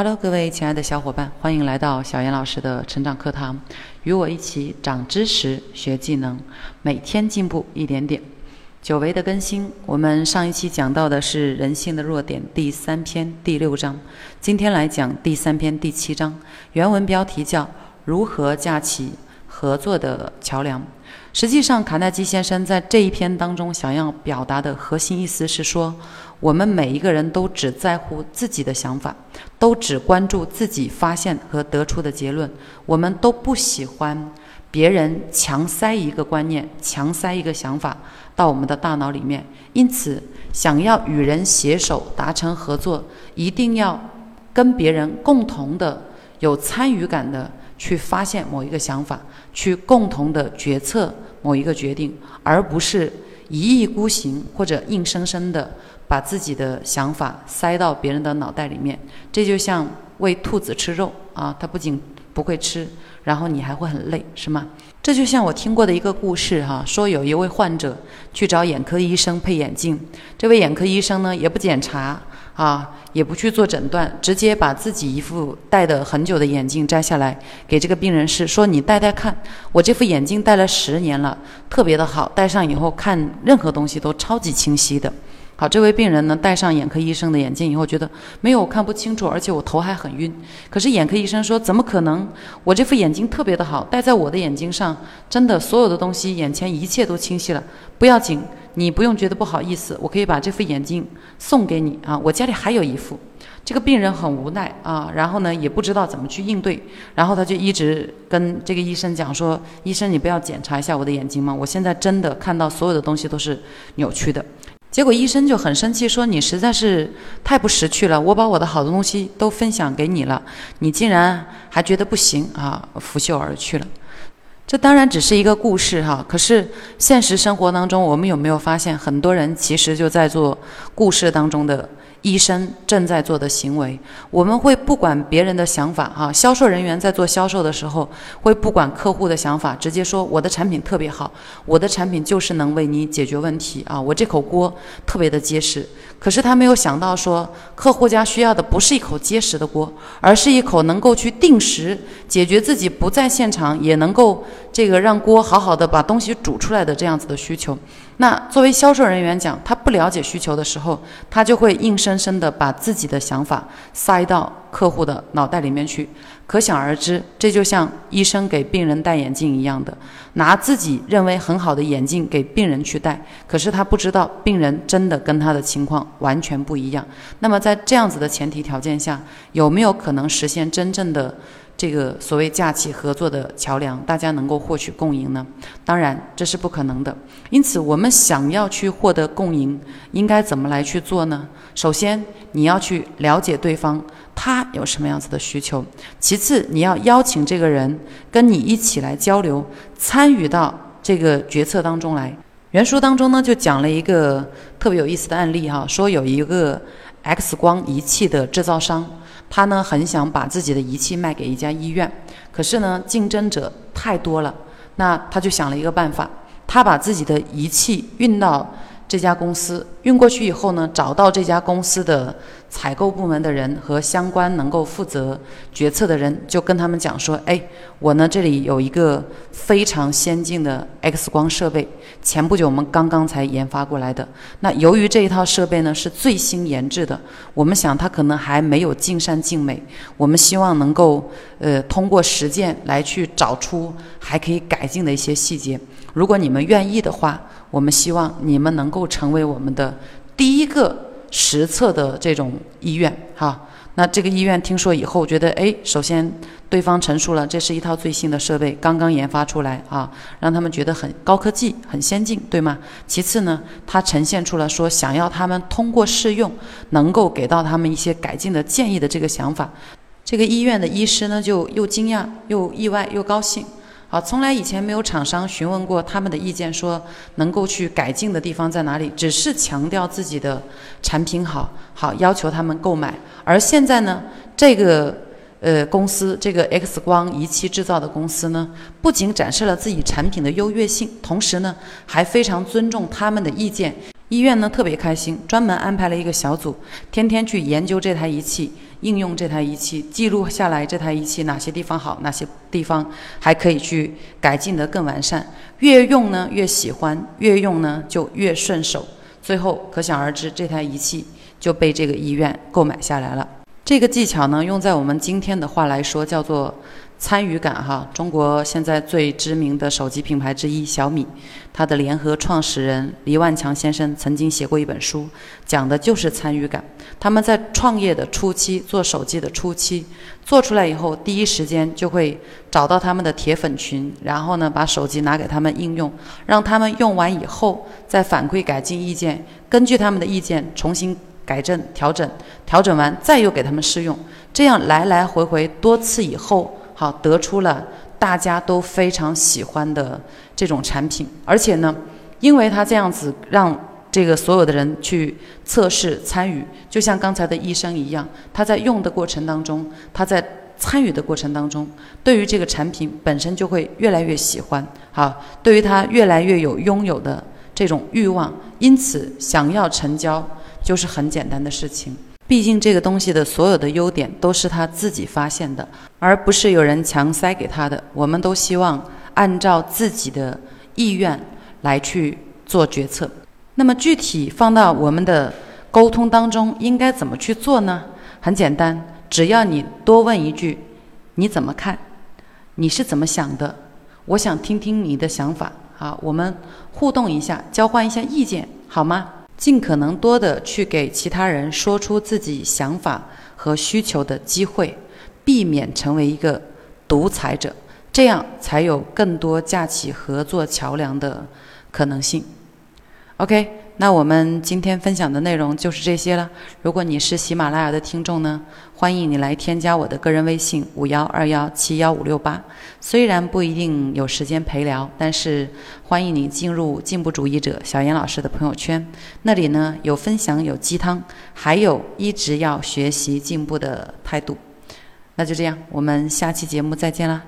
Hello，各位亲爱的小伙伴，欢迎来到小严老师的成长课堂，与我一起长知识、学技能，每天进步一点点。久违的更新，我们上一期讲到的是人性的弱点第三篇第六章，今天来讲第三篇第七章，原文标题叫“如何架起合作的桥梁”。实际上，卡耐基先生在这一篇当中想要表达的核心意思是说，我们每一个人都只在乎自己的想法，都只关注自己发现和得出的结论，我们都不喜欢别人强塞一个观念、强塞一个想法到我们的大脑里面。因此，想要与人携手达成合作，一定要跟别人共同的有参与感的去发现某一个想法，去共同的决策。某一个决定，而不是一意孤行或者硬生生的把自己的想法塞到别人的脑袋里面。这就像喂兔子吃肉啊，它不仅不会吃，然后你还会很累，是吗？这就像我听过的一个故事哈，说有一位患者去找眼科医生配眼镜，这位眼科医生呢也不检查。啊，也不去做诊断，直接把自己一副戴的很久的眼镜摘下来，给这个病人试，说你戴戴看，我这副眼镜戴了十年了，特别的好，戴上以后看任何东西都超级清晰的。好，这位病人呢戴上眼科医生的眼镜以后，觉得没有看不清楚，而且我头还很晕。可是眼科医生说，怎么可能？我这副眼镜特别的好，戴在我的眼睛上，真的所有的东西，眼前一切都清晰了，不要紧。你不用觉得不好意思，我可以把这副眼镜送给你啊！我家里还有一副。这个病人很无奈啊，然后呢也不知道怎么去应对，然后他就一直跟这个医生讲说：“医生，你不要检查一下我的眼睛吗？我现在真的看到所有的东西都是扭曲的。”结果医生就很生气说：“你实在是太不识趣了！我把我的好多东西都分享给你了，你竟然还觉得不行啊！”拂袖而去了。这当然只是一个故事哈，可是现实生活当中，我们有没有发现，很多人其实就在做故事当中的？医生正在做的行为，我们会不管别人的想法哈。销售人员在做销售的时候，会不管客户的想法，直接说我的产品特别好，我的产品就是能为你解决问题啊，我这口锅特别的结实。可是他没有想到说，客户家需要的不是一口结实的锅，而是一口能够去定时解决自己不在现场也能够这个让锅好好的把东西煮出来的这样子的需求。那作为销售人员讲，他不了解需求的时候，他就会硬生生的把自己的想法塞到客户的脑袋里面去。可想而知，这就像医生给病人戴眼镜一样的，拿自己认为很好的眼镜给病人去戴，可是他不知道病人真的跟他的情况完全不一样。那么在这样子的前提条件下，有没有可能实现真正的？这个所谓架起合作的桥梁，大家能够获取共赢呢？当然这是不可能的。因此，我们想要去获得共赢，应该怎么来去做呢？首先，你要去了解对方他有什么样子的需求；其次，你要邀请这个人跟你一起来交流，参与到这个决策当中来。原书当中呢，就讲了一个特别有意思的案例哈，说有一个 X 光仪器的制造商。他呢很想把自己的仪器卖给一家医院，可是呢竞争者太多了，那他就想了一个办法，他把自己的仪器运到。这家公司运过去以后呢，找到这家公司的采购部门的人和相关能够负责决策的人，就跟他们讲说：“哎，我呢这里有一个非常先进的 X 光设备，前不久我们刚刚才研发过来的。那由于这一套设备呢是最新研制的，我们想它可能还没有尽善尽美，我们希望能够呃通过实践来去找出还可以改进的一些细节。如果你们愿意的话。”我们希望你们能够成为我们的第一个实测的这种医院，哈。那这个医院听说以后，觉得哎，首先对方陈述了这是一套最新的设备，刚刚研发出来啊，让他们觉得很高科技、很先进，对吗？其次呢，它呈现出了说想要他们通过试用，能够给到他们一些改进的建议的这个想法。这个医院的医师呢，就又惊讶、又意外、又高兴。好，从来以前没有厂商询问过他们的意见，说能够去改进的地方在哪里，只是强调自己的产品好，好要求他们购买。而现在呢，这个呃公司，这个 X 光仪器制造的公司呢，不仅展示了自己产品的优越性，同时呢，还非常尊重他们的意见，医院呢特别开心，专门安排了一个小组，天天去研究这台仪器，应用这台仪器，记录下来这台仪器哪些地方好，哪些地方还可以去改进的更完善。越用呢越喜欢，越用呢就越顺手。最后可想而知，这台仪器就被这个医院购买下来了。这个技巧呢，用在我们今天的话来说，叫做。参与感哈，中国现在最知名的手机品牌之一小米，它的联合创始人黎万强先生曾经写过一本书，讲的就是参与感。他们在创业的初期，做手机的初期，做出来以后，第一时间就会找到他们的铁粉群，然后呢，把手机拿给他们应用，让他们用完以后再反馈改进意见，根据他们的意见重新改正调整，调整完再又给他们试用，这样来来回回多次以后。好，得出了大家都非常喜欢的这种产品，而且呢，因为他这样子让这个所有的人去测试参与，就像刚才的医生一样，他在用的过程当中，他在参与的过程当中，对于这个产品本身就会越来越喜欢，好，对于他越来越有拥有的这种欲望，因此想要成交就是很简单的事情。毕竟这个东西的所有的优点都是他自己发现的，而不是有人强塞给他的。我们都希望按照自己的意愿来去做决策。那么具体放到我们的沟通当中，应该怎么去做呢？很简单，只要你多问一句：“你怎么看？你是怎么想的？我想听听你的想法。”好，我们互动一下，交换一下意见，好吗？尽可能多的去给其他人说出自己想法和需求的机会，避免成为一个独裁者，这样才有更多架起合作桥梁的可能性。OK。那我们今天分享的内容就是这些了。如果你是喜马拉雅的听众呢，欢迎你来添加我的个人微信五幺二幺七幺五六八。虽然不一定有时间陪聊，但是欢迎你进入进步主义者小严老师的朋友圈，那里呢有分享，有鸡汤，还有一直要学习进步的态度。那就这样，我们下期节目再见啦。